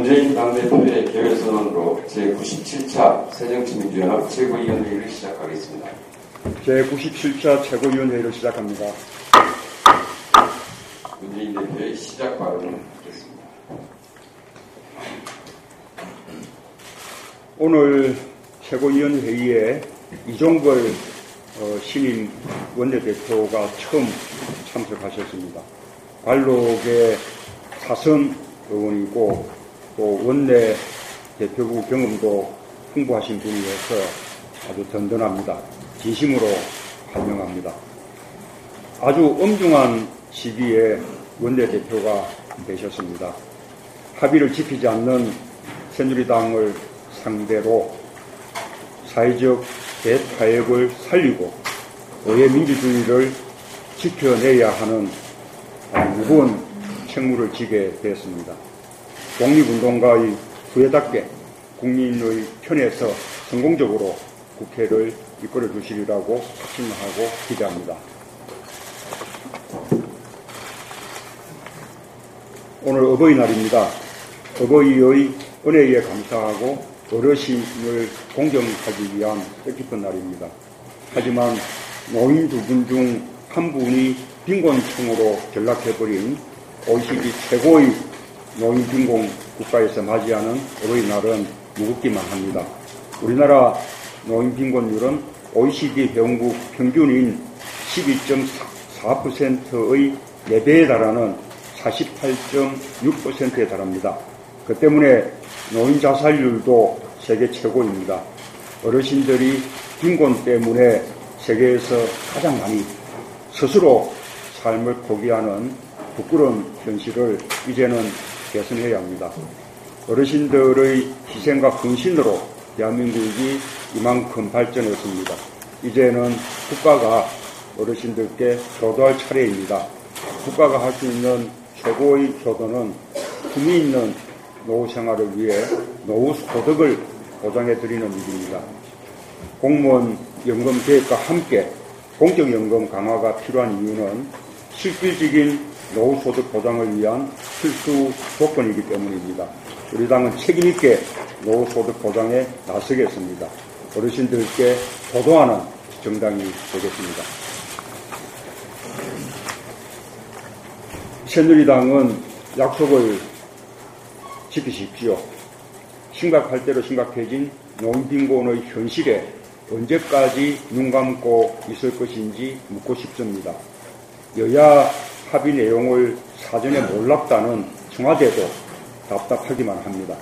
문재인 당대표의 개별선언으로 제97차 새정치민주연합 최고위원회를 시작하겠습니다. 제97차 최고위원회를 시작합니다. 문재인 대표의 시작 발언을 듣겠습니다. 오늘 최고위원 회의에 이종걸 어, 신임 원내대표가 처음 참석하셨습니다. 관록의 사선 의원이고 또 원내 대표부 경험도 풍부하신 분이어서 아주 든든합니다. 진심으로 환영합니다. 아주 엄중한 시기에 원내대표가 되셨습니다. 합의를 지키지 않는 새누리당을 상대로 사회적 대타협을 살리고 오해 민주주의를 지켜내야 하는 무거운 책무를 지게 되었습니다. 독립운동가의 후회답게 국민의 편에서 성공적으로 국회를 이끌어 주시리라고 확신하고 기대합니다. 오늘 어버이날입니다. 어버이의 은혜에 감사하고 어르신을 공경하기 위한 뜻깊은 날입니다. 하지만 노인 두 분 중 한 분이 빈곤층으로 전락해버린 OECD 최고의 노인 빈곤 국가에서 맞이하는 어버이날은 무겁기만 합니다. 우리나라 노인 빈곤율은 OECD 회원국 평균인 12.4%의 4배에 달하는 48.6%에 달합니다. 그 때문에 노인 자살률도 세계 최고입니다. 어르신들이 빈곤 때문에 세계에서 가장 많이 스스로 삶을 포기하는 부끄러운 현실을 이제는 개선해야 합니다. 어르신들의 희생과 헌신으로 대한민국이 이만큼 발전했습니다. 이제는 국가가 어르신들께 효도할 차례입니다. 국가가 할 수 있는 최고의 효도는 품위 있는 노후 생활을 위해 노후 소득을 보장해 드리는 일입니다. 공무원 연금 계획과 함께 공적연금 강화가 필요한 이유는 실질적인 노후소득 보장을 위한 필수 조건이기 때문입니다. 우리 당은 책임있게 노후소득 보장에 나서겠습니다. 어르신들께 도도하는 정당이 되겠습니다. 새누리당은 약속을 지키십시오. 심각할 대로 심각해진 노인빈곤의 현실에 언제까지 눈 감고 있을 것인지 묻고 싶습니다. 여야 합의 내용을 사전에 몰랐다는 청와대도 답답하기만 합니다.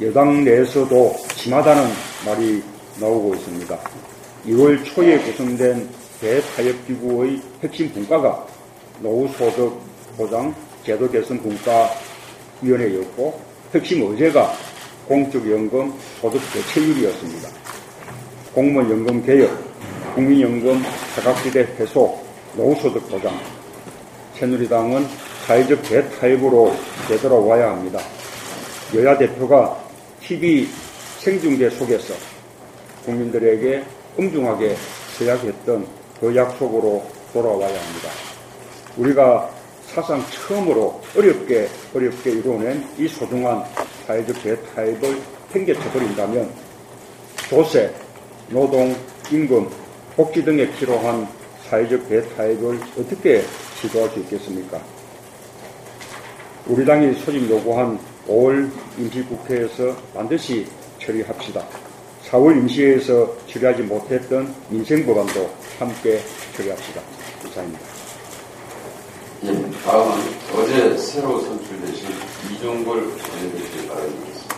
여당 내에서도 심하다는 말이 나오고 있습니다. 2월 초에 구성된 대타협기구의 핵심 분과가 노후소득 보장 제도 개선 분과위원회였고 핵심 의제가 공적연금 소득 대체율이었습니다. 공무원 연금 개혁, 국민연금 사각지대 해소, 노후소득 보장. 새누리당은 사회적 대타협으로 되돌아와야 합니다. 여야 대표가 TV 생중계 속에서 국민들에게 엄중하게 서약했던 그 약속으로 돌아와야 합니다. 우리가 사상 처음으로 어렵게 어렵게 이루어낸 이 소중한 사회적 대타협을 팽개쳐 버린다면 조세, 노동, 임금, 복지 등에 필요한 사회적 대타협을 어떻게 시도할 수 있겠습니까? 우리 당이 소집 요구한 5월 임시국회에서 반드시 처리합시다. 4월 임시회에서 처리하지 못했던 민생법안도 함께 처리합시다. 이상입니다. 예, 다음은 어제 새로 선출되신 이종걸 원내대표의 발언이겠습니다.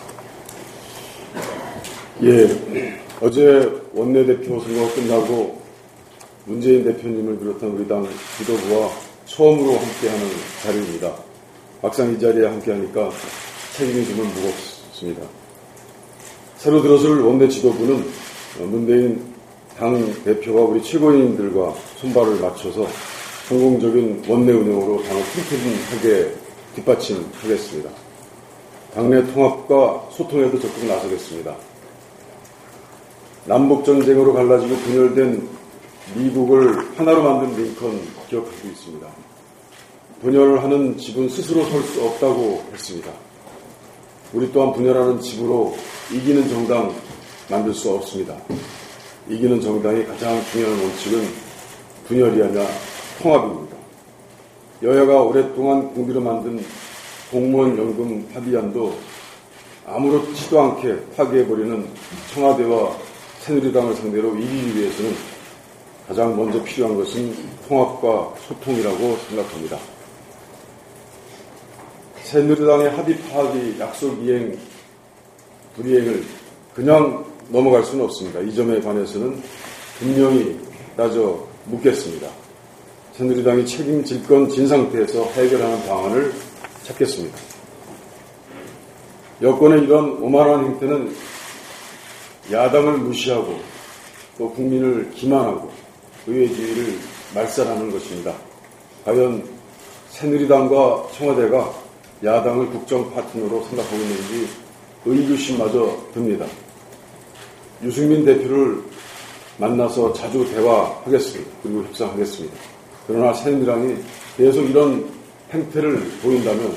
예, 어제 원내대표 선거가 끝나고 문재인 대표님을 비롯한 우리 당 지도부와 처음으로 함께하는 자리입니다. 막상 이 자리에 함께하니까 책임이 정말 무겁습니다. 새로 들어설 원내 지도부는 문재인 당 대표와 우리 최고위원들과 손발을 맞춰서 성공적인 원내 운영으로 당을 튼튼하게 뒷받침하겠습니다. 당내 통합과 소통에도 적극 나서겠습니다. 남북전쟁으로 갈라지고 분열된 미국을 하나로 만든 링컨 기억하고 있습니다. 분열하는 집은 스스로 설 수 없다고 했습니다. 우리 또한 분열하는 집으로 이기는 정당 만들 수 없습니다. 이기는 정당의 가장 중요한 원칙은 분열이 아니라 통합입니다. 여야가 오랫동안 공비로 만든 공무원 연금 합의안도 아무렇지도 않게 파기해버리는 청와대와 새누리당을 상대로 이기기 위해서는 가장 먼저 필요한 것은 통합과 소통이라고 생각합니다. 새누리당의 합의 파악이 약속 이행, 불이행을 그냥 넘어갈 수는 없습니다. 이 점에 관해서는 분명히 따져 묻겠습니다. 새누리당이 책임질 건 진 상태에서 해결하는 방안을 찾겠습니다. 여권의 이런 오만한 행태는 야당을 무시하고 또 국민을 기만하고 의회주의를 말살하는 것입니다. 과연 새누리당과 청와대가 야당을 국정 파트너로 생각하고 있는지 의구심마저 듭니다. 유승민 대표를 만나서 자주 대화하겠습니다. 그리고 협상하겠습니다. 그러나 새누리당이 계속 이런 행태를 보인다면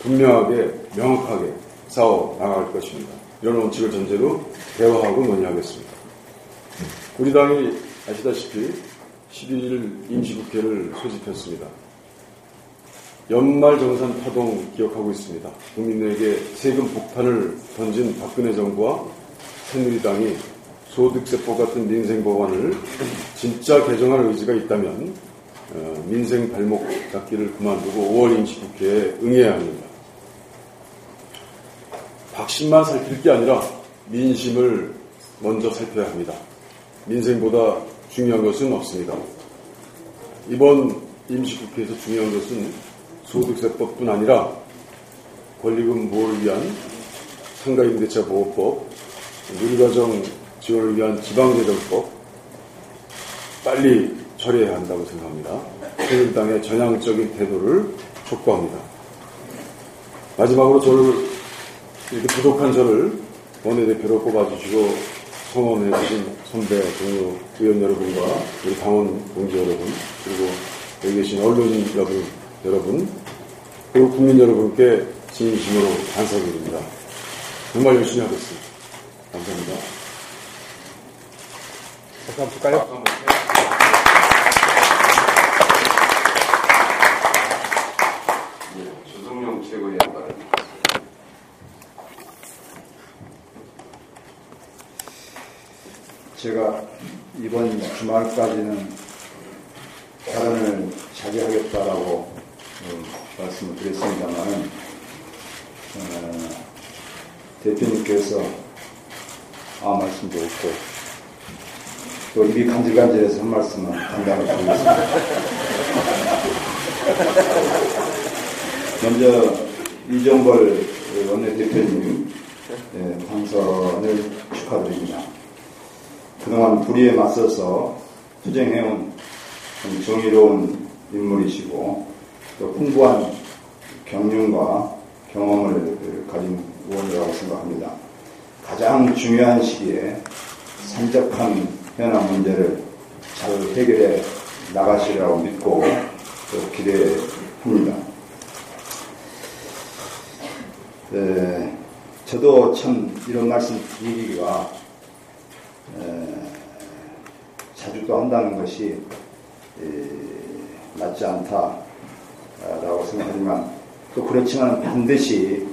분명하게 명확하게 싸워 나갈 것입니다. 이런 원칙을 전제로 대화하고 논의하겠습니다. 우리 당이 아시다시피 11일 임시국회를 소집했습니다. 연말 정산 파동 기억하고 있습니다. 국민에게 세금 폭탄을 던진 박근혜 정부와 새누리당이 소득세법 같은 민생 법안을 진짜 개정할 의지가 있다면 어, 민생 발목 잡기를 그만두고 5월 임시국회에 응해야 합니다. 박심만 살필 게 아니라 민심을 먼저 살펴야 합니다. 민생보다 중요한 것은 없습니다. 이번 임시국회에서 중요한 것은 소득세법뿐 아니라 권리금 보호를 위한 상가임대차 보호법, 누리과정 지원을 위한 지방재정법 빨리 처리해야 한다고 생각합니다. 새누리당의 전향적인 태도를 촉구합니다. 마지막으로 저를 이렇게 부족한 저를 원내대표로 뽑아주시고 성원해주신 선배, 동료, 의원 여러분과 우리 당원 동지 여러분, 그리고 여기 계신 언론인 여러분, 여러분, 그리고 국민 여러분께 진심으로 감사드립니다. 정말 열심히 하겠습니다. 감사합니다. 한번 칠까요? 예, 조성용 최고위원 발언입니다. 제가 이번 주말까지는 발언을 자제하겠다라고 어, 말씀을 드렸습니다만 어, 대표님께서 아무 말씀도 없고 또 입이 간질간질해서 한 말씀은 당당히 드리겠습니다. 먼저 이정걸 원내대표님 예, 당선을 축하드립니다. 그동안 불의에 맞서서 투쟁해온 정의로운 인물이시고 또 풍부한 경륜과 경험을 가진 의원이라고 생각합니다. 가장 중요한 시기에 산적한 현안 문제를 잘 해결해 나가시리라고 믿고 또 기대합니다. 에, 저도 참 이런 말씀 드리기가 에, 자주 또 한다는 것이 에, 맞지 않다라고 생각하지만 또 그렇지만 반드시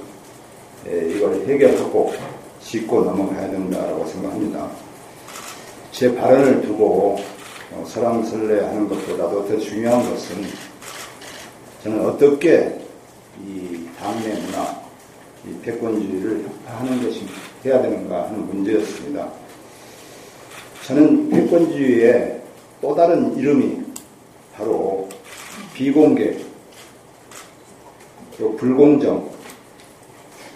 에, 이걸 해결하고 짚고 넘어가야 된다라고 생각합니다. 제 발언을 두고 어, 설왕설래하는 것보다도 더 중요한 것은 저는 어떻게 이 당내 문화, 이 패권주의를 혁파하는 것이 해야 되는가 하는 문제였습니다. 저는 패권주의의 또 다른 이름이 바로 비공개, 또 불공정,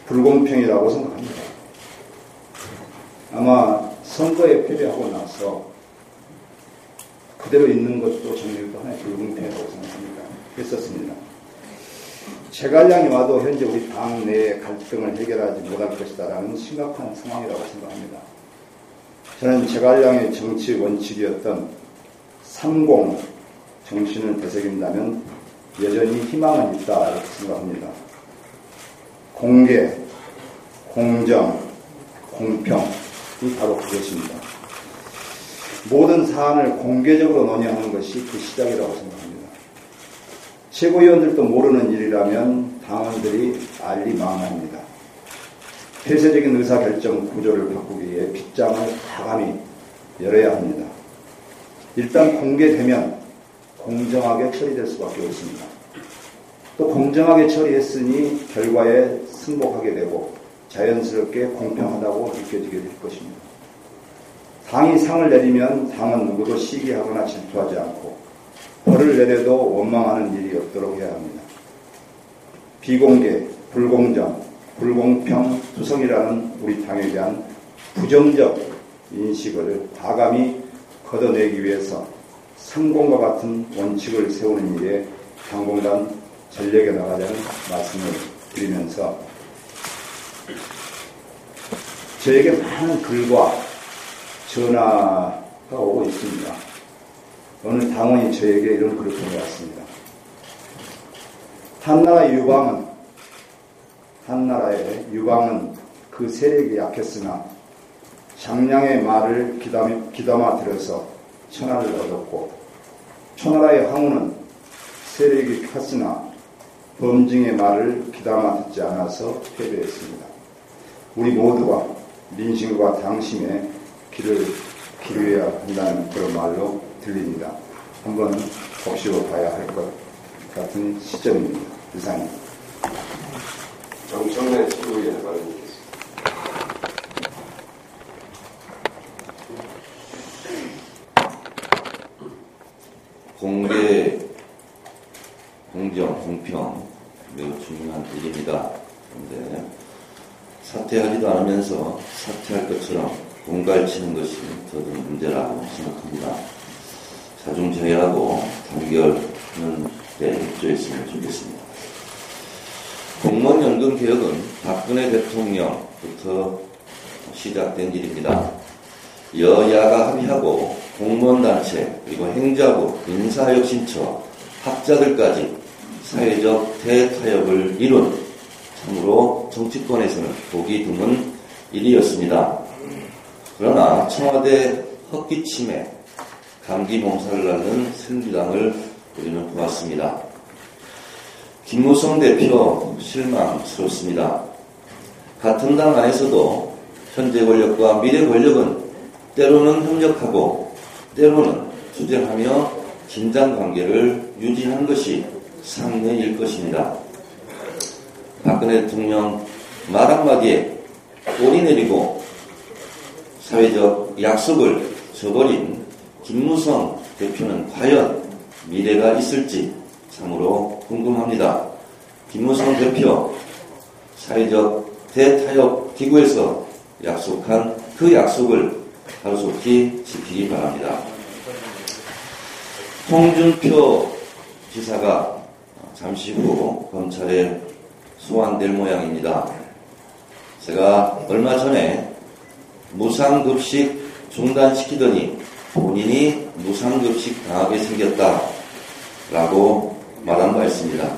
불공평이라고 생각합니다. 아마 선거에 패배하고 나서 그대로 있는 것도 정리도 하나의 불공평이라고 생각합니다. 했었습니다. 제갈량이 와도 현재 우리 당 내의 갈등을 해결하지 못할 것이다라는 심각한 상황이라고 생각합니다. 저는 제갈량의 정치 원칙이었던 30 정신을 되새긴다면 여전히 희망은 있다 이렇게 생각합니다. 공개, 공정, 공평 이 바로 그것입니다. 모든 사안을 공개적으로 논의하는 것이 그 시작이라고 생각합니다. 최고위원들도 모르는 일이라면 당원들이 알리 망합니다. 폐쇄적인 의사결정 구조를 바꾸기 위해 빗장을 과감히 열어야 합니다. 일단 공개되면 공정하게 처리될 수밖에 없습니다. 또 공정하게 처리했으니 결과에 승복하게 되고 자연스럽게 공평하다고 느껴지게 될 것입니다. 당이 상을 내리면 당은 누구도 시기하거나 질투하지 않고 벌을 내려도 원망하는 일이 없도록 해야 합니다. 비공개, 불공정, 불공평, 투성이라는 우리 당에 대한 부정적 인식을 과감히 걷어내기 위해서 성공과 같은 원칙을 세우는 일에 당공단 전력에 나가자는 말씀을 드리면서 저에게 많은 글과 전화가 오고 있습니다. 어느 당원이 저에게 이런 글을 보내왔습니다. 한나라의 유방은 한나라의 유방은 그 세력이 약했으나 장량의 말을 기담아 들어서 천하를 얻었고 초나라의 항우는 세력이 컸으나 범증의 말을 기담아 듣지 않아서 패배했습니다. 우리 모두가 민심과 당심의 길을 기르어야 한다는 그런 말로 들립니다. 한번 곱씹어 봐야 할 것 같은 시점입니다. 이상입니다. 정청래 최고위원 발언이겠습니다. 공개, 공정, 공평 매우 중요한 일입니다. 그런데 사퇴하지도 않으면서 사퇴할 것처럼 공갈치는 것이 더큰 문제라고 생각합니다. 자중자애하고 단결하는 데 입조했으면 좋겠습니다. 공무원연금 개혁은 박근혜 대통령부터 시작된 일입니다. 여야가 합의하고 공무원단체 그리고 행자부, 인사혁신처, 학자들까지 사회적 대타협을 이룬 참으로 정치권에서는 보기 드문 일이었습니다. 그러나 청와대 헛기침에 감기 몸살을 앓는 새누리당을 우리는 보았습니다. 김무성 대표 실망스럽습니다. 같은 당 안에서도 현재 권력과 미래 권력은 때로는 협력하고 때로는 투쟁하며 긴장 관계를 유지하는 것이 상례일 것입니다. 박근혜 대통령 말 한마디에 꼬리 내리고 사회적 약속을 저버린 김무성 대표는 과연 미래가 있을지 참으로 궁금합니다. 김무성 대표 사회적 대타협 기구에서 약속한 그 약속을 하루속히 지키기 바랍니다. 홍준표 지사가 잠시 후 검찰에 소환될 모양입니다. 제가 얼마 전에 무상급식 중단시키더니 본인이 무상급식 당하게 생겼다 라고 말한 바 있습니다.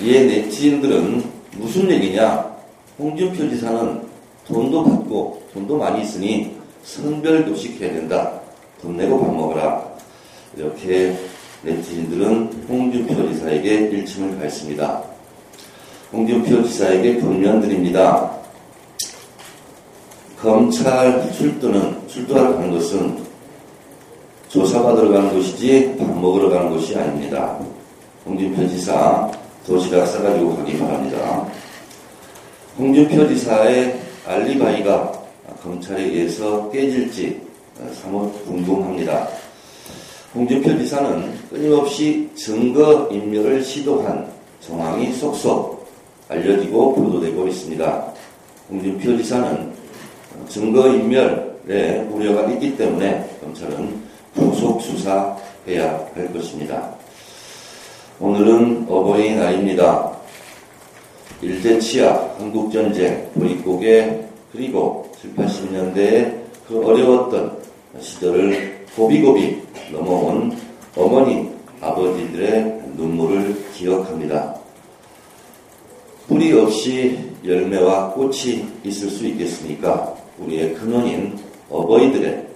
이에 네티즌들은 무슨 얘기냐? 홍준표 지사는 돈도 받고 돈도 많이 있으니 선별급식 해야 된다. 돈 내고 밥 먹어라. 이렇게 네티즌들은 홍준표 지사에게 일침을 가했습니다. 홍준표 지사에게 분면드립니다. 검찰 출두는, 출두하러 가는 것은 조사받으러 가는 것이지 밥 먹으러 가는 것이 아닙니다. 홍준표 지사 도시락 싸가지고 가기 바랍니다. 홍준표 지사의 알리바이가 검찰에 의해서 깨질지 사뭇 궁금합니다. 홍준표 지사는 끊임없이 증거 인멸을 시도한 정황이 속속 알려지고 보도되고 있습니다. 홍준표 지사는 증거 인멸에 우려가 있기 때문에 검찰은 구속 수사해야 할 것입니다. 오늘은 어버이날입니다. 일제 치하, 한국전쟁, 보릿고개, 그리고 7, 80년대의 그 어려웠던 시절을 고비고비 넘어온 어머니, 아버지들의 눈물을 기억합니다. 뿌리 없이 열매와 꽃이 있을 수 있겠습니까? 우리의 근원인 어버이들의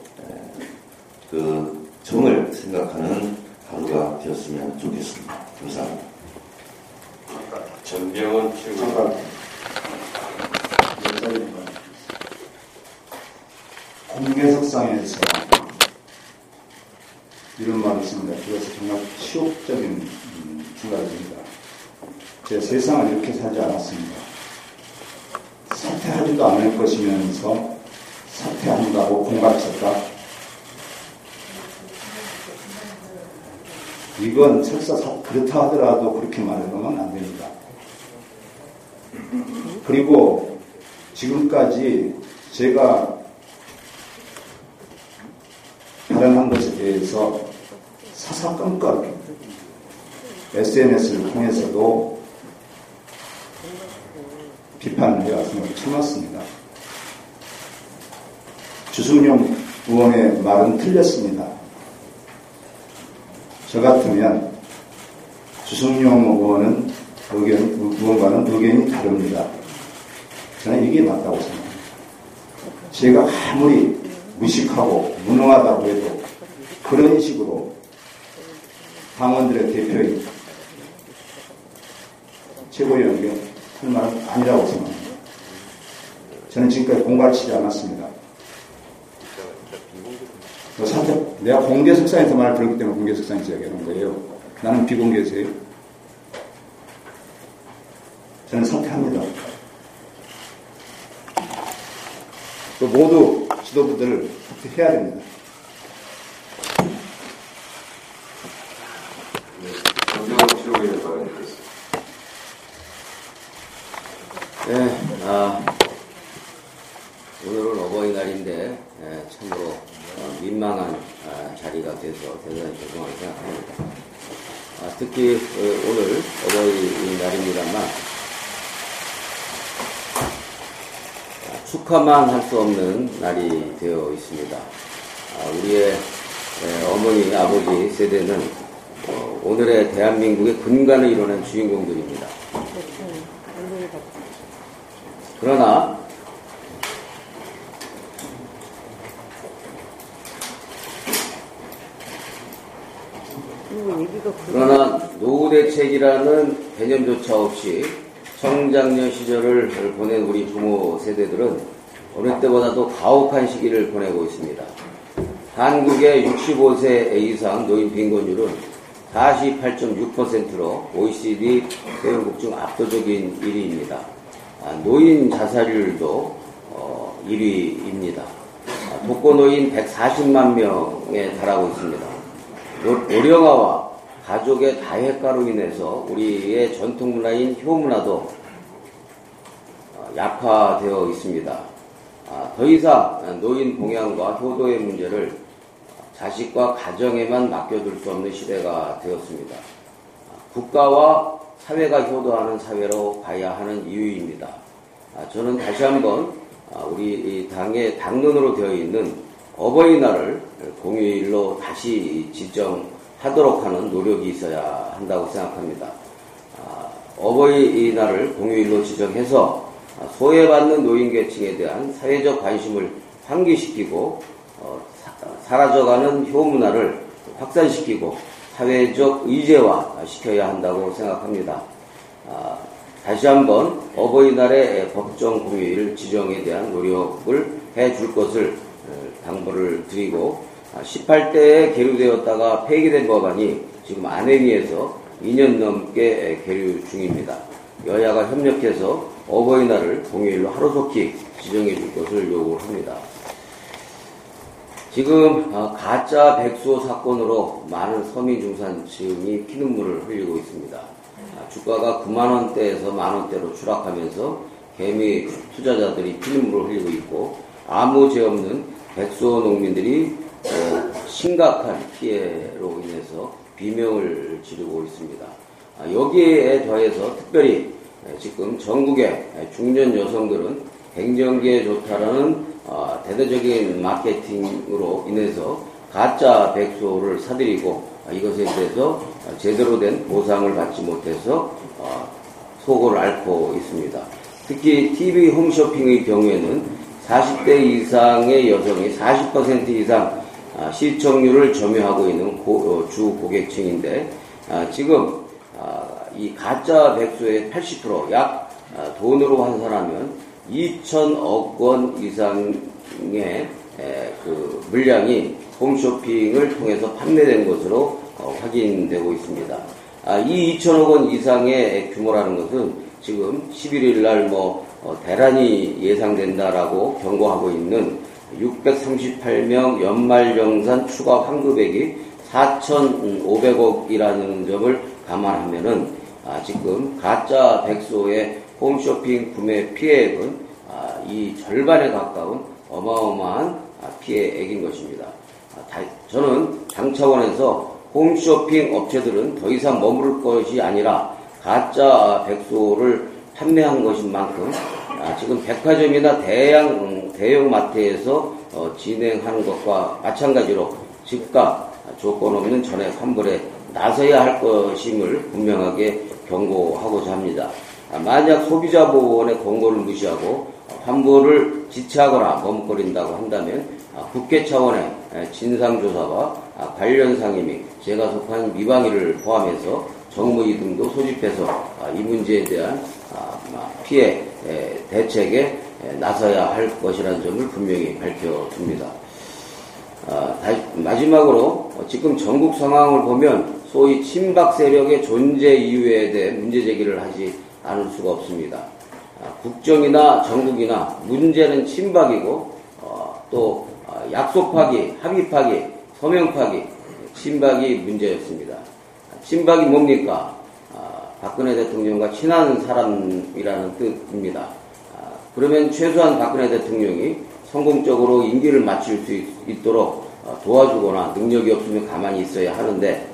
그 정을 생각하는 하루가 되었으면 좋겠습니다. 감사합니다. 전병원 잠깐. 공개 석상에서 이런 말을 했습니다. 그것은 정말 치욕적인 음, 생각입니다. 제 세상을 이렇게 살지 않았습니다. 사퇴하지도 않을 것이면서 사퇴한다고 공갈쳤다. 이건 설사 사- 그렇다 하더라도 그렇게 말하면 안 됩니다. 그리고 지금까지 제가 발언한 것에 대해서 사사건건 SNS를 통해서도 비판을 해왔음을 참았습니다. 주승용 의원의 말은 틀렸습니다. 저 같으면 주승용 의원은 의견, 의원과는 의견이 다릅니다. 저는 이게 맞다고 생각합니다. 제가 아무리 무식하고 무능하다고 해도 그런 식으로 당원들의 대표인 최고위원에게 할 말은 아니라고 생각합니다. 저는 지금까지 공갈치지 않았습니다. 그 사태, 내가 공개 석상에서 말을 들었기 때문에 공개 석상에서 이야기하는 거예요. 나는 비공개세요. 저는 사퇴합니다. 또 모두 지도부들을 사퇴해야 됩니다. 네, 아, 오늘은 어버이날인데 예, 참으로 어, 민망한 아, 자리가 돼서 대단히 죄송하게 생각합니다. 아, 특히 어, 오늘 어버이날입니다만 축하만 할 수 없는 날이 되어 있습니다. 아, 우리의 예, 어머니, 아버지 세대는 어, 오늘의 대한민국의 근간을 이루는 주인공들입니다. 그러나 그러나 노후 대책이라는 개념조차 없이 청장년 시절을 보낸 우리 부모 세대들은 어느 때보다도 가혹한 시기를 보내고 있습니다. 한국의 65세 이상 노인 빈곤율은 48.6%로 OECD 회원국 중 압도적인 1위입니다. 아, 노인 자살률도 어, 1위입니다. 아, 독거노인 140만 명에 달하고 있습니다. 노- 노령화와 가족의 다핵가로 인해서 우리의 전통 문화인 효문화도 어, 약화되어 있습니다. 아, 더 이상 노인 봉양과 효도의 문제를 자식과 가정에만 맡겨둘 수 없는 시대가 되었습니다. 국가와 사회가 효도하는 사회로 가야 하는 이유입니다. 아, 저는 다시 한번 아, 우리 이 당의 당론으로 되어 있는 어버이날을 공휴일로 다시 지정 하도록 하는 노력이 있어야 한다고 생각합니다. 아, 어버이날을 공휴일로 지정해서 아, 소외받는 노인 계층에 대한 사회적 관심을 환기시키고 어, 사, 라져가는 효문화를 확산시키고 사회적 의제화 시켜야 한다고 생각합니다. 아, 다시 한번 어버이날의 법정 공휴일 지정에 대한 노력을 해줄 것을 어, 당부를 드리고 18대에 계류되었다가 폐기된 법안이 지금 안행위에서 2년 넘게 계류 중입니다. 여야가 협력해서 어버이날을 공휴일로 하루속히 지정해 줄 것을 요구합니다. 지금 어, 가짜 백수호 사건으로 많은 서민 중산층이 피눈물을 흘리고 있습니다. 아, 주가가 9만 원대에서 만 원대로 추락하면서 개미 투자자들이 피눈물을 흘리고 있고 아무 죄 없는 백수호 농민들이 어, 심각한 피해로 인해서 비명을 지르고 있습니다. 아, 여기에 더해서 특별히 지금 전국의 중년 여성들은 갱년기에 좋다라는 어, 대대적인 마케팅으로 인해서 가짜 백소를 사들이고 어, 이것에 대해서 제대로 된 보상을 받지 못해서 어, 속을 앓고 있습니다. 특히 TV 홈쇼핑의 경우에는 40대 이상의 여성이 40% 이상 아, 시청률을 점유하고 있는 고, 주 고객층인데 아, 지금 아, 이 가짜 백소의 80%약 돈으로 환산하면 2천억 원 이상의 그 물량이 홈쇼핑을 통해서 판매된 것으로 어, 확인되고 있습니다. 아, 이 2천억 원 이상의 규모라는 것은 지금 11일 날뭐 어, 대란이 예상된다라고 경고하고 있는 638명 연말정산 추가 환급액이 4,500억이라는 점을 감안하면은 아, 지금 가짜 백소의 홈쇼핑 구매 피해액은 아, 이 절반에 가까운 어마어마한 아, 피해액인 것입니다. 아, 저는 당 차원에서 홈쇼핑 업체들은 더 이상 머무를 것이 아니라 가짜 백소를 판매한 것인 만큼 지금 백화점이나 대형, 대형 마트에서 어, 진행하는 것과 마찬가지로 즉각 조건 없는 전액 환불에 나서야 할 것임을 분명하게 경고하고자 합니다. 아, 만약 소비자 보호원의 권고를 무시하고 환불을 지체하거나 머뭇거린다고 한다면 아, 국회 차원의 진상조사와 아, 관련 상임위, 제가 속한 미방위를 포함해서 정무위 등도 소집해서 이 문제에 대한 피해 대책에 나서야 할 것이라는 점을 분명히 밝혀둡니다. 마지막으로 지금 전국 상황을 보면 소위 친박 세력의 존재 이유에 대해 문제 제기를 하지 않을 수가 없습니다. 아, 국정이나 정국이나 문제는 친박이고 어, 또 어, 약속 파기, 합의 파기, 서명 파기, 친박이 문제였습니다. 친박이 뭡니까? 아, 박근혜 대통령과 친한 사람이라는 뜻입니다. 아, 그러면 최소한 박근혜 대통령이 성공적으로 임기를 마칠 수 있도록 어, 도와주거나 능력이 없으면 가만히 있어야 하는데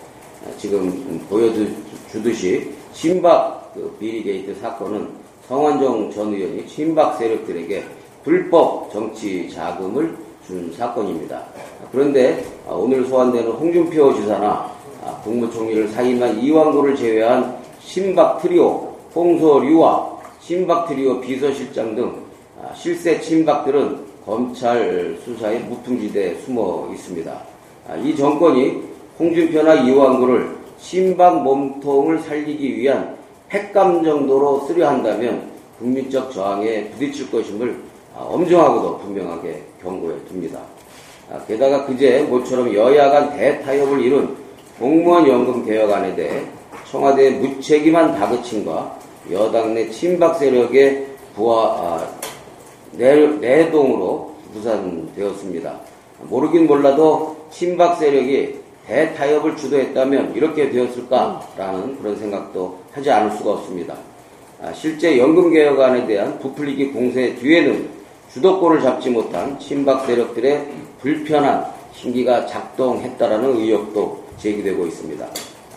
지금 보여주듯이 친박 그 비리게이트 사건은 성완종 전 의원이 친박 세력들에게 불법 정치 자금을 준 사건입니다. 그런데 아, 오늘 소환되는 홍준표 지사나 아, 국무총리를 사임한 이완구를 제외한 친박 트리오, 홍서유와 친박 트리오 비서실장 등 아, 실세 친박들은 검찰 수사에 무풍지대에 숨어 있습니다. 이 정권이 홍준표나 이왕구를 신박 몸통을 살리기 위한 핵감 정도로 쓰려 한다면 국민적 저항에 부딪힐 것임을 아, 엄정하고도 분명하게 경고해 둡니다. 아, 게다가 그제 모처럼 여야 간 대타협을 이룬 공무원 연금 개혁안에 대해 청와대의 무책임한 다그침과 여당 내 친박 세력의 부하 아, 내동으로 부산되었습니다. 모르긴 몰라도 친박 세력이 대타협을 주도했다면 이렇게 되었을까라는 그런 생각도 하지 않을 수가 없습니다. 아, 실제 연금개혁안에 대한 부풀리기 공세 뒤에는 주도권을 잡지 못한 친박 세력들의 불편한 심기가 작동했다라는 의혹도 제기되고 있습니다.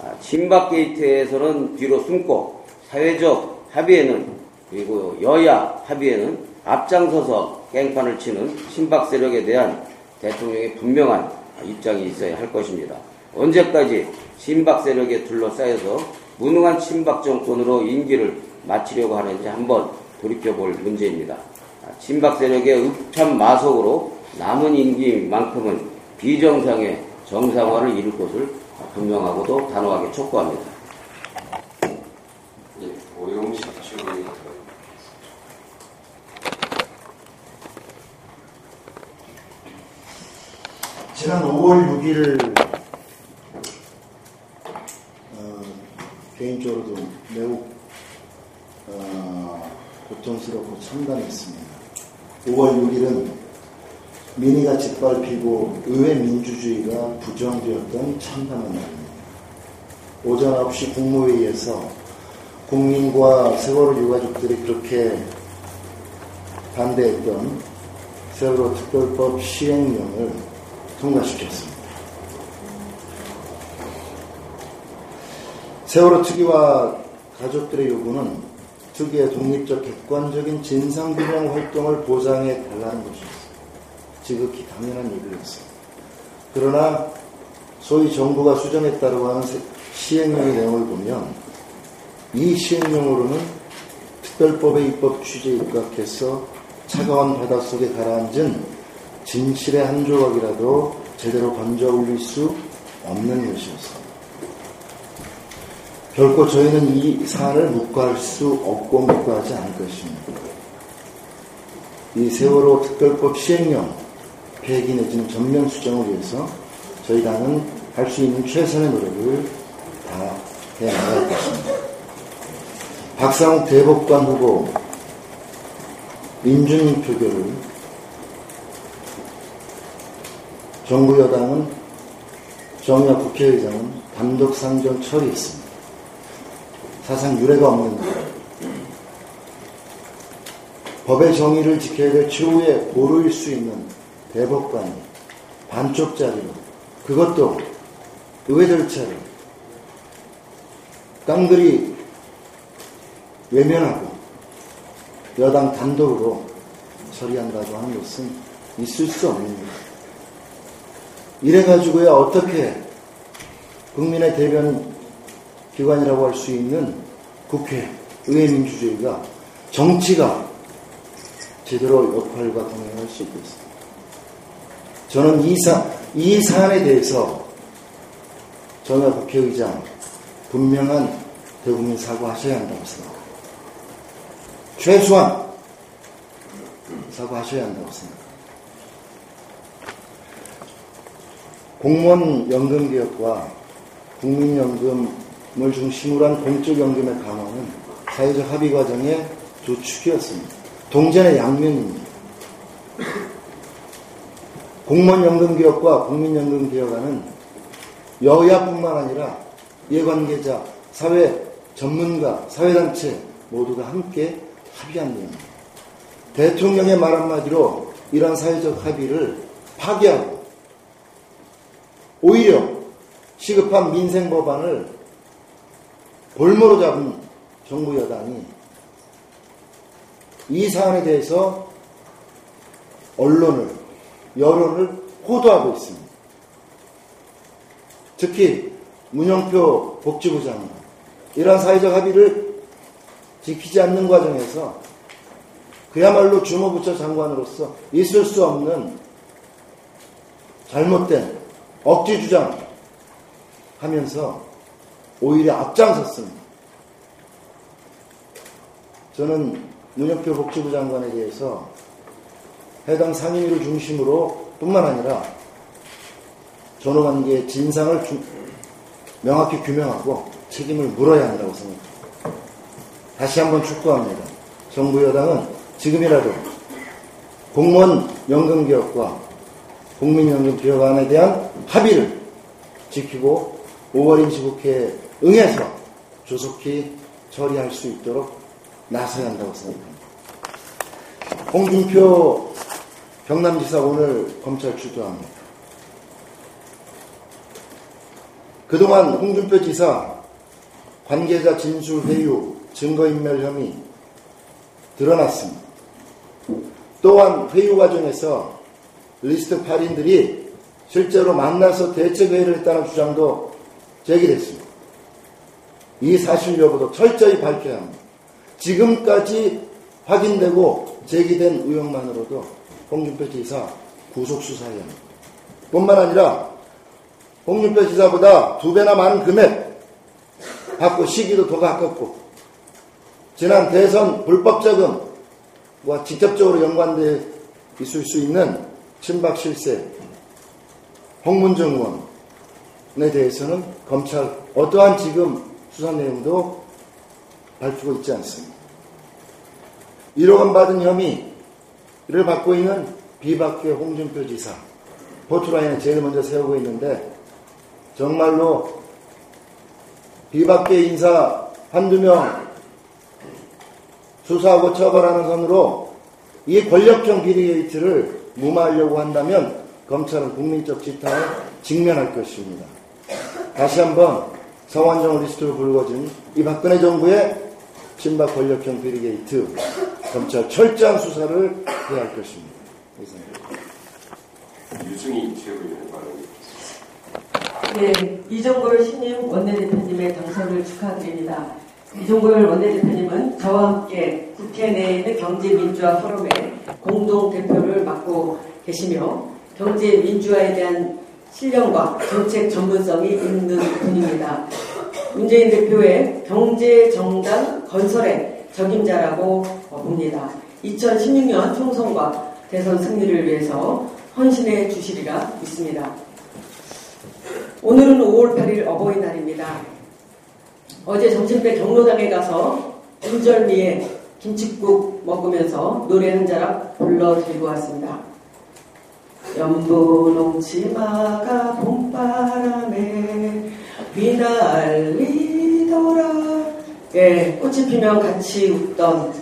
아, 친박 게이트에서는 뒤로 숨고 사회적 합의에는 그리고 여야 합의에는 앞장서서 깽판을 치는 친박 세력에 대한 대통령의 분명한 입장이 있어야 할 것입니다. 언제까지 친박 세력에 둘러싸여서 무능한 친박 정권으로 임기를 마치려고 하는지 한번 돌이켜볼 문제입니다. 아, 친박 세력의 읍참 마속으로 남은 임기만큼은 비정상의 정상화를 이룰 것을 분명하고도 단호하게 촉구합니다. 지난 5월 6일 어, 개인적으로도 매우 어, 고통스럽고 참담했습니다. 5월 6일은 민의가 짓밟히고 의회 민주주의가 부정되었던 참담한 날입니다. 오전 9시 국무회의에서 국민과 세월호 유가족들이 그렇게 반대했던 세월호 특별법 시행령을 통과시켰습니다. 세월호 특위와 가족들의 요구는 특위의 독립적 객관적인 진상규명 활동을 보장해 달라는 것이었습니다. 지극히 당연한 얘기였습니다. 그러나 소위 정부가 수정했다고 하는 시행령의 내용을 보면 이 시행령으로는 특별법의 입법 취지에 입각해서 차가운 바닷속에 가라앉은 진실의 한 조각이라도 제대로 건져 올릴 수 없는 것이었습니다. 결코 저희는 이 사안을 묵과할 수 없고 묵과하지 않을 것입니다. 이 세월호 특별법 시행령 폐기 내지는 전면 수정을 위해서 저희 당은 할 수 있는 최선의 노력을 다 해나갈 것입니다. 박상욱 대법관 후보 민주인 표결을 정부 여당은 정의와 국회의장은 단독 상정 처리했습니다. 사상 유례가 없는 일. 법의 정의를 지켜야 될 최후의 보루일 수 있는 대법관이 반쪽짜리로 그것도 의회 절차를 깡들이 외면하고 여당 단독으로 처리한다고 하는 것은 있을 수 없는 일. 이래가지고야 어떻게 국민의 대변 기관이라고 할 수 있는 국회, 의회 민주주의가 정치가 제대로 역할과 동행할 수 있겠습니다. 저는 이, 사, 이 사안에 대해서 전화 국회의장 분명한 대국민 사과하셔야 한다고 생각합니다. 최소한 사과하셔야 한다고 생각합니다. 공무원 연금 개혁과 국민연금을 중심으로 한 공적 연금의 강화는 사회적 합의 과정의 두 축이었습니다. 동전의 양면입니다. 공무원 연금 개혁과 국민연금 개혁안은 여야뿐만 아니라 이해관계자, 사회 전문가, 사회단체 모두가 함께 합의한 내용입니다. 대통령의 말 한마디로 이러한 사회적 합의를 파괴하고 오히려 시급한 민생 법안을 볼모로 잡은 정부 여당이 이 사안에 대해서 언론을, 여론을 호도하고 있습니다. 특히 문영표 복지부 장관, 이러한 사회적 합의를 지키지 않는 과정에서 그야말로 주무부처 장관으로서 있을 수 없는 잘못된 억지 주장 하면서 오히려 앞장섰습니다. 저는 문혁표 복지부 장관에 대해서 해당 상임위를 중심으로 뿐만 아니라 전후관계의 진상을 주, 명확히 규명하고 책임을 물어야 한다고 생각합니다. 다시 한번 촉구합니다. 정부 여당은 지금이라도 공무원 연금 개혁과 국민연금 개혁안에 대한 합의를 지키고 5월 임시국회에 응해서 조속히 처리할 수 있도록 나서야 한다고 생각합니다. 홍준표 경남지사 오늘 검찰 출두합니다. 그동안 홍준표 지사 관계자 진술 회유, 증거인멸 혐의 드러났습니다. 또한 회유 과정에서 리스트 8인들이 실제로 만나서 대책회의를 했다는 주장도 제기됐습니다. 이 사실 여부도 철저히 밝혀야 합니다. 지금까지 확인되고 제기된 의혹만으로도 홍준표 지사 구속 수사해야 합니다. 뿐만 아니라 홍준표 지사보다 두 배나 많은 금액 받고 시기도 더 가깝고 지난 대선 불법 자금과 직접적으로 연관돼 있을 수 있는 친박 실세 홍문정 의원에 대해서는 검찰 어떠한 지금 수사 내용도 밝히고 있지 않습니다. 1억 원 받은 혐의를 받고 있는 비박계 홍준표 지사 포토라인에 제일 먼저 세우고 있는데 정말로 비박계 인사 한두 명 수사하고 처벌하는 선으로 이 권력형 비리 게이트를 무마하려고 한다면 검찰은 국민적 지탄에 직면할 것입니다. 다시 한번 성완종 리스트로 불거진 이 박근혜 정부의 친박 권력형 비리 게이트 검찰 철저한 수사를 해야 할 것입니다. 이상입니다. 유승희 최고위원 발언. 네, 이종걸 신임 원내대표님의 당선을 축하드립니다. 이종걸 원내대표님은 저와 함께 국회 내에 있는 경제민주화 포럼의 공동대표를 맡고 계시며 경제민주화에 대한 신령과 정책 전문성이 있는 분입니다. 문재인 대표의 경제정당 건설의 적임자라고 봅니다. 2016년 총선과 대선 승리를 위해서 헌신해 주시리라 믿습니다. 오늘은 5월 8일 어버이날입니다. 어제 점심 때 경로당에 가서 인절미에 김치국 먹으면서 노래 한 자락 불러드리고 왔습니다. 연분홍치마가 봄바람에 휘날리더라 예, 꽃이 피면 같이 웃던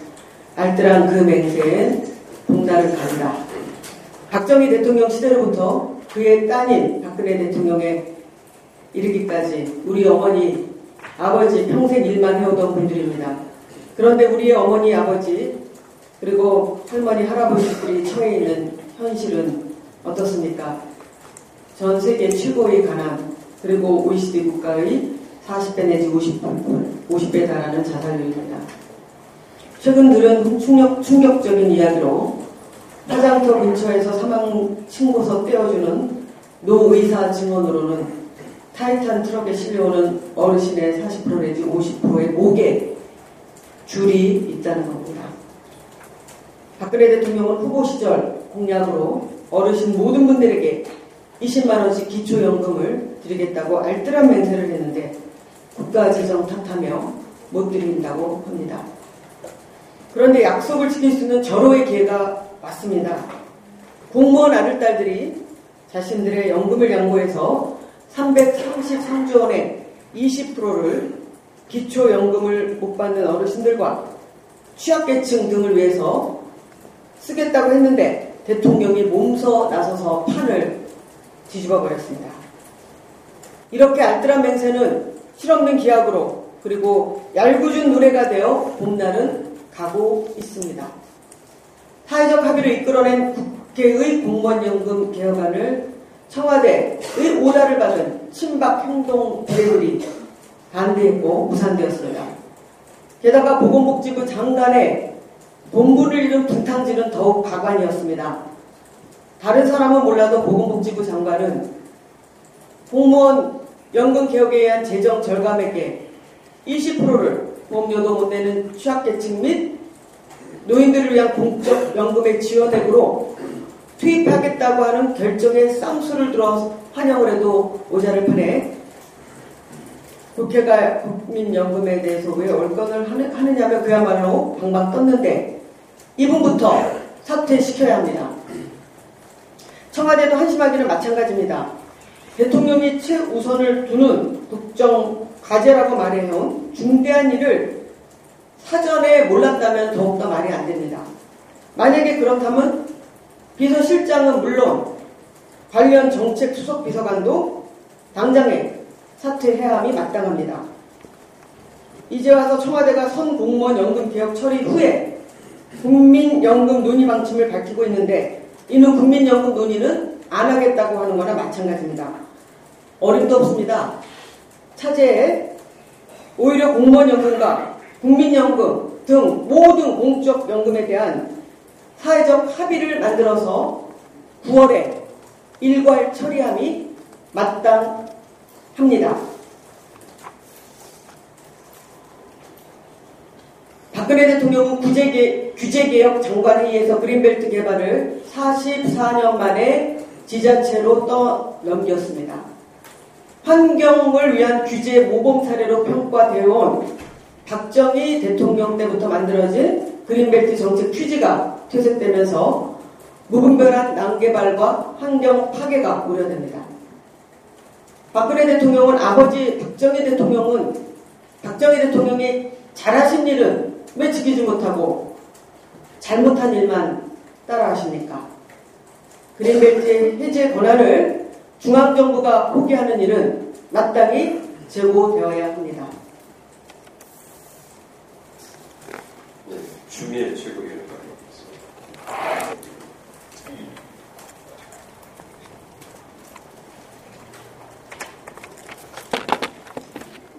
알뜰한 그 맹세엔 봄날을 간다. 박정희 대통령 시대로부터 그의 따님 박근혜 대통령에 이르기까지 우리 어머니, 아버지 평생 일만 해오던 분들입니다. 그런데 우리의 어머니, 아버지, 그리고 할머니, 할아버지들이 처해 있는 현실은 어떻습니까? 전 세계 최고의 가난, 그리고 OECD 국가의 40배 내지 50배, 50배 달하는 자살률입니다. 최근 들은 충격, 충격적인 이야기로 화장터 근처에서 사망 신고서 떼어주는 노 의사 증언으로는 타이탄 트럭에 실려오는 어르신의 40% 내지 50%의 목에 줄이 있다는 겁니다. 박근혜 대통령은 후보 시절 공약으로 어르신 모든 분들에게 20만원씩 기초연금을 드리겠다고 알뜰한 맹세를 했는데 국가 재정 탓하며 못 드린다고 합니다. 그런데 약속을 지킬 수 있는 절호의 기회가 왔습니다. 공무원 아들 딸들이 자신들의 연금을 양보해서 333조 원의 20%를 기초연금을 못 받는 어르신들과 취약계층 등을 위해서 쓰겠다고 했는데 대통령이 몸서 나서서 판을 뒤집어 버렸습니다. 이렇게 알뜰한 맹세는 실없는 기약으로 그리고 얄궂은 노래가 되어 봄날은 가고 있습니다. 사회적 합의를 이끌어낸 국회의 공무원연금 개혁안을 청와대의 오다를 받은 친박 행동 대회들이 반대했고 무산되었습니다. 게다가 보건복지부 장관의 본부를 잃은 분탕질은 더욱 가관이었습니다. 다른 사람은 몰라도 보건복지부 장관은 공무원 연금 개혁에 의한 재정 절감액의 20%를 보험료도 못 내는 취약계층 및 노인들을 위한 공적 연금의 지원액으로 투입하겠다고 하는 결정에 쌍수를 들어 환영을 해도 오자를 판에 국회가 국민연금에 대해서 왜 얼건을 하느냐며 그야말로 방방 떴는데 이분부터 사퇴시켜야 합니다. 청와대도 한심하기는 마찬가지입니다. 대통령이 최우선을 두는 국정 과제라고 말해온 중대한 일을 사전에 몰랐다면 더욱더 말이 안 됩니다. 만약에 그렇다면 비서실장은 물론 관련 정책 수석 비서관도 당장에 사퇴해야 함이 마땅합니다. 이제 와서 청와대가 선 공무원 연금 개혁 처리 후에 국민연금 논의 방침을 밝히고 있는데 이는 국민연금 논의는 안 하겠다고 하는 거나 마찬가지입니다. 어림도 없습니다. 차제에 오히려 공무원연금과 국민연금 등 모든 공적 연금에 대한 사회적 합의를 만들어서 9월에 일괄 처리함이 마땅합니다. 박근혜 대통령은 구제개, 규제개혁 장관회의에서 그린벨트 개발을 44년 만에 지자체로 떠넘겼습니다. 환경을 위한 규제 모범 사례로 평가되어 온 박정희 대통령 때부터 만들어진 그린벨트 정책 취지가 퇴색되면서 무분별한 난개발과 환경 파괴가 우려됩니다. 박근혜 대통령은 아버지 박정희 대통령은 박정희 대통령이 잘하신 일은 왜 지키지 못하고 잘못한 일만 따라하십니까? 그린벨트의 해제 권한을 중앙정부가 포기하는 일은 마땅히 제고되어야 합니다. 네, 주미의 발표하겠습니다.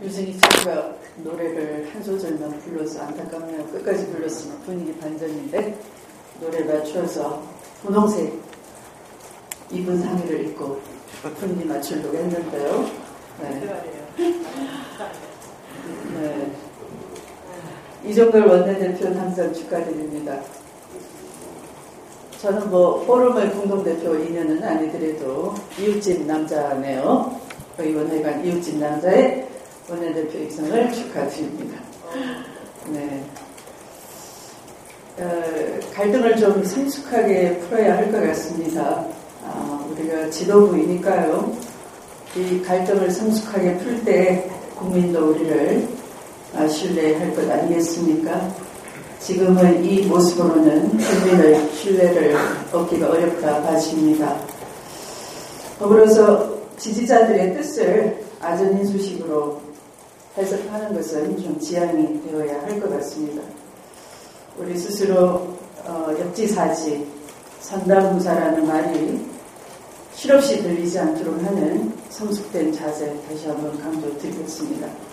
유승희 친구가 노래를 한 소절만 불러서 안타깝네요. 끝까지 불렀으면 분위기 반전인데 노래 맞춰서 분홍색 입은 상의를 입고 분위기 맞추려고 했는데요. 네. 네. 이종걸 원내대표는 항상 축하드립니다. 저는 뭐 포럼의 공동대표 인연은 아니더라도 이웃집 남자네요. 의원회관 이웃집 남자의 원내대표 입성을 축하드립니다. 네. 어, 갈등을 좀 성숙하게 풀어야 할 것 같습니다. 아, 우리가 지도부이니까요. 이 갈등을 성숙하게 풀 때 국민도 우리를 아, 신뢰할 것 아니겠습니까? 지금은 이 모습으로는 국민의 신뢰를 얻기가 어렵다 봐집니다. 더불어서 지지자들의 뜻을 아전인 수식으로 해석하는 것은 좀 지양이 되어야 할 것 같습니다. 우리 스스로 어, 역지사지, 선담무사라는 말이 실없이 들리지 않도록 하는 성숙된 자세 다시 한번 강조드리겠습니다.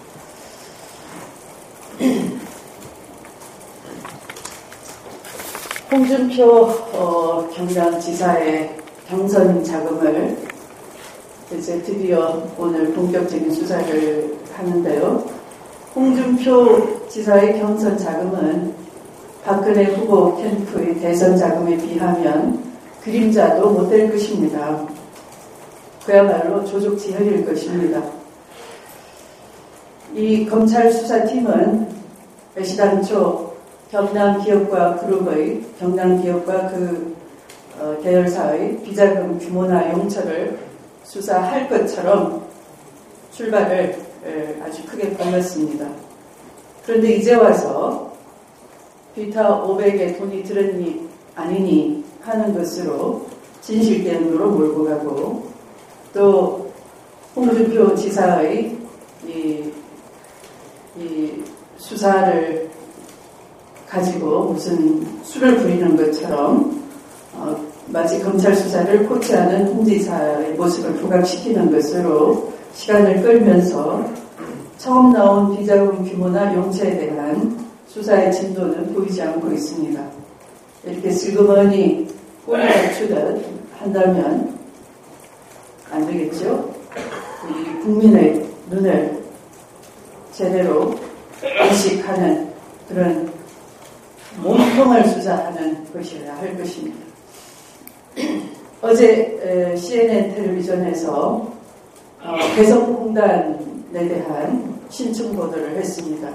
홍준표 어, 경남 지사의 경선 자금을 이제 드디어 오늘 본격적인 수사를 하는데요. 홍준표 지사의 경선 자금은 박근혜 후보 캠프의 대선 자금에 비하면 그림자도 못 될 것입니다. 그야말로 조족지혈일 것입니다. 이 검찰 수사팀은 애시당초 경남 기업과 그룹의 경남 기업과 그 어, 계열사의 비자금 규모나 용처를 수사할 것처럼 출발을 아주 크게 벌렸습니다. 그런데 이제 와서 비타 500에 돈이 들었니 아니니 하는 것으로 진실대응으로 몰고 가고 또 홍준표 지사의 이, 이 수사를 가지고 무슨 수를 부리는 것처럼 어, 마치 검찰 수사를 코치하는 홍 지사의 모습을 부각시키는 것으로 시간을 끌면서 처음 나온 비자금 규모나 용체에 대한 수사의 진도는 보이지 않고 있습니다. 이렇게 슬그머니 꼬리 맞추듯 한다면 안 되겠죠? 이 국민의 눈을 제대로 인식하는 그런 몸통을 수사하는 것이어야 할 것입니다. 어제 CNN 텔레비전에서 어, 개성공단에 대한 신청 보도를 했습니다.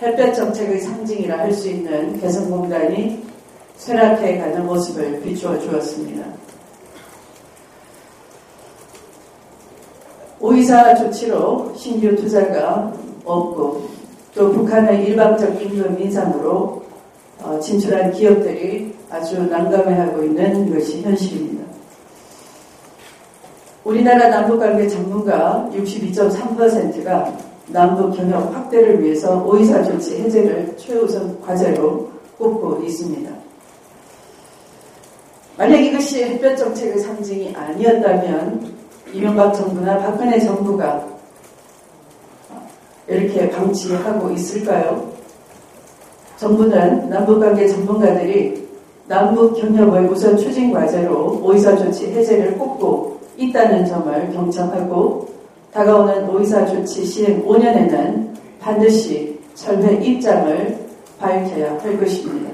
햇볕 정책의 상징이라 할 수 있는 개성공단이 쇠락해 가는 모습을 비추어 주었습니다. 오이사 조치로 신규 투자가 없고 또 북한의 일방적 임금 인상으로 어, 진출한 기업들이 아주 난감해하고 있는 것이 현실입니다. 우리나라 남북관계 전문가 62.3%가 남북 경협 확대를 위해서 오이사 조치 해제를 최우선 과제로 꼽고 있습니다. 만약 이것이 햇볕 정책의 상징이 아니었다면 이명박 정부나 박근혜 정부가 이렇게 방치하고 있을까요? 정부는 남북관계 전문가들이 남북 경협의 우선 추진 과제로 오이사 조치 해제를 꼽고 있다는 점을 경청하고 다가오는 오이사 조치 시행 5년에는 반드시 철회 입장을 밝혀야 할 것입니다.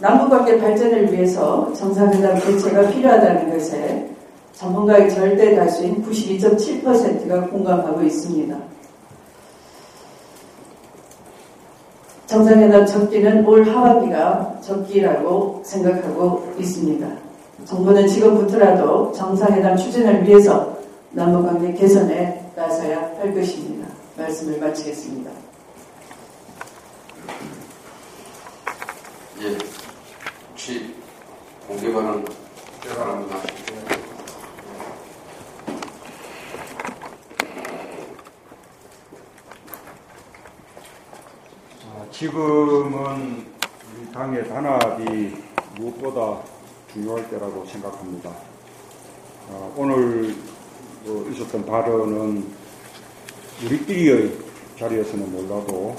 남북관계 발전을 위해서 정상회담 개최가 필요하다는 것에 전문가의 절대 다수인 92.7%가 공감하고 있습니다. 정상회담 적기는 올 하반기가 적기라고 생각하고 있습니다. 정부는 지금부터라도 정상회담 추진을 위해서 남북관계 개선에 나서야 할 것입니다. 말씀을 마치겠습니다. 예, 혹시 공개 발언 바랍니다. 아, 지금은 우리 당의 단합이 무엇보다 중요할 때라고 생각합니다. 아, 오늘 뭐 있었던 발언은 우리끼리의 자리에서는 몰라도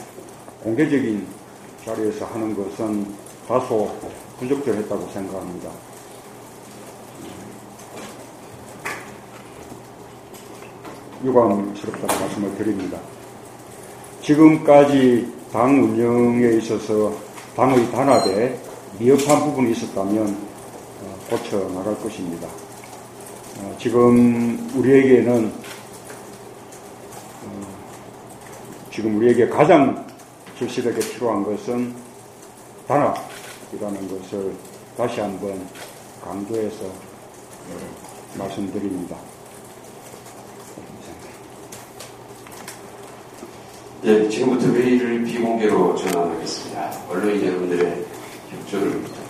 공개적인 자리에서 하는 것은 다소 부적절했다고 생각합니다. 유감스럽다고 말씀을 드립니다. 지금까지 당 운영에 있어서 당의 단합에 미흡한 부분이 있었다면 어, 고쳐 나갈 것입니다. 어, 지금 우리에게는 어, 지금 우리에게 가장 절실하게 필요한 것은 단합이라는 것을 다시 한번 강조해서 말씀드립니다. 예, 지금부터 회의를 비공개로 전환하겠습니다. 언론인 여러분들의 협조를 부탁드립니다.